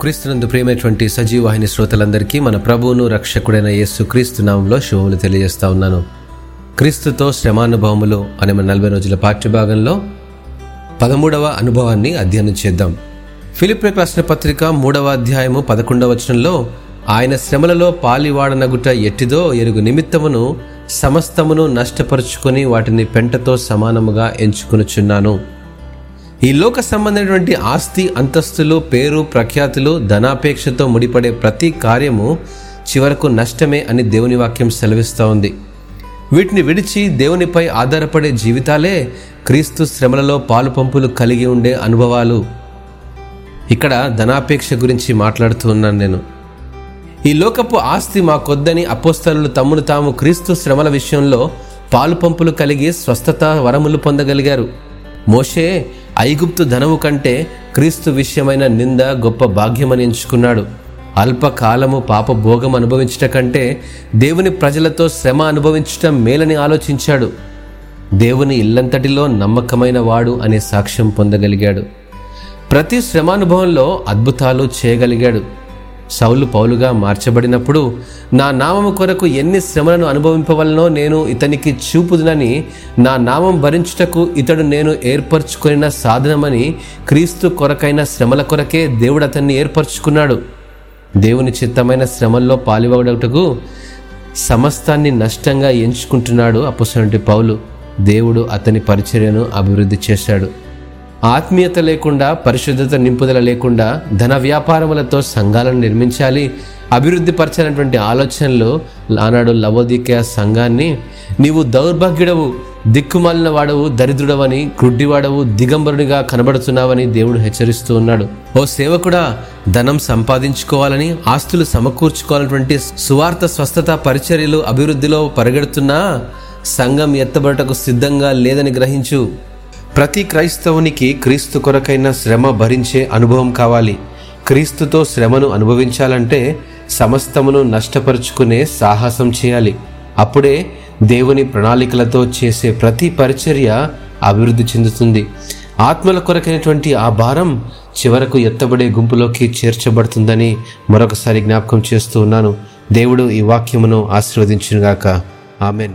క్రీస్తునందు ప్రియమైనటువంటి సజీవాహిని శ్రోతలందరికీ మన ప్రభువును రక్షకుడైన యేసు క్రీస్తు నామంలో శుభములు తెలియజేస్తా ఉన్నాను. క్రీస్తుతో శ్రమానుభవములు అనే మన నలభై రోజుల పాఠ్యభాగంలో పదమూడవ అనుభవాన్ని అధ్యయనం చేద్దాం. ఫిలిప్ రాసిన పత్రిక మూడవ అధ్యాయము పదకొండవ వచనంలో ఆయన శ్రమలలో పాలివాడనగుట ఎట్టిదో ఎరుగు నిమిత్తమును సమస్తమును నష్టపరుచుకొని వాటిని పెంటతో సమానముగా ఎంచుకొనుచున్నాను. ఈ లోక సంబంధమైనటువంటి ఆస్తి అంతస్తులు పేరు ప్రఖ్యాతులు ధనాపేక్షతో ముడిపడే ప్రతి కార్యము చివరకు నష్టమే అని దేవుని వాక్యం సెలవిస్తూ ఉంది. వీటిని విడిచి దేవునిపై ఆధారపడే జీవితాలే క్రీస్తు శ్రమలలో పాలు పంపులు కలిగి ఉండే అనుభవాలు. ఇక్కడ ధనాపేక్ష గురించి మాట్లాడుతూ ఉన్నాను నేను. ఈ లోకపు ఆస్తి మాకొద్దని అపోస్తలు తమ్మును తాము క్రీస్తు శ్రమల విషయంలో పాలు పంపులు కలిగి స్వస్థత వరములు పొందగలిగారు. మోషే ఐగుప్తు ధనము కంటే క్రీస్తు విషయమైన నింద గొప్ప భాగ్యమని ఎంచుకున్నాడు. అల్పకాలము పాప భోగం అనుభవించట కంటే దేవుని ప్రజలతో శ్రమ అనుభవించటం మేలని ఆలోచించాడు. దేవుని ఇల్లంతటిలో నమ్మకమైన వాడు అనే సాక్ష్యం పొందగలిగాడు. ప్రతి శ్రమానుభవంలో అద్భుతాలు చేయగలిగాడు. సౌలు పౌలుగా మార్చబడినప్పుడు నా నామము కొరకు ఎన్ని శ్రమలను అనుభవింపవలనో నేను ఇతనికి చూపుదునని నా నామం భరించుటకు ఇతడు నేను ఏర్పరచుకున్న సాధనమని క్రీస్తు కొరకైన శ్రమల కొరకే దేవుడు అతన్ని ఏర్పరచుకున్నాడు. దేవుని చిత్తమైన శ్రమల్లో పాలువడటకు సమస్తాన్ని నష్టంగా ఎంచుకుంటున్నాడు అప్పసంటి పౌలు. దేవుడు అతని పరిచర్యను అభివృద్ధి చేశాడు. ఆత్మీయత లేకుండా పరిశుద్ధత నింపుదల లేకుండా ధన వ్యాపారములతో సంఘాలను నిర్మించాలి. అభివృద్ధి పరచాలన్నటువంటి ఆలోచనలు ఆనాడు లవోదిక సంఘాన్ని నీవు దౌర్భాగ్యుడవు దిక్కుమాలిన వాడవు దరిద్రుడవని గుడ్డివాడవు దిగంబరునిగా కనబడుతున్నావని దేవుడు హెచ్చరిస్తూ ఉన్నాడు. ఓ సేవకుడా ధనం సంపాదించుకోవాలని ఆస్తులు సమకూర్చుకోవాలన్నటువంటి సువార్త స్వస్థత పరిచర్యలు అభివృద్ధిలో పరిగెడుతున్నా సంఘం ఎత్తబడటకు సిద్ధంగా లేదని గ్రహించు. ప్రతి క్రైస్తవునికి క్రీస్తు కొరకైన శ్రమ భరించే అనుభవం కావాలి. క్రీస్తుతో శ్రమను అనుభవించాలంటే సమస్తమును నష్టపరుచుకునే సాహసం చేయాలి. అప్పుడే దేవుని ప్రణాళికలతో చేసే ప్రతి పరిచర్య అభివృద్ధి చెందుతుంది. ఆత్మల కొరకైనటువంటి ఆ భారం చివరకు ఎత్తబడే గుంపులోకి చేర్చబడుతుందని మరొకసారి జ్ఞాపకం చేస్తూ ఉన్నాను. దేవుడు ఈ వాక్యమును ఆశీర్వదించునుగాక. ఆమెన్.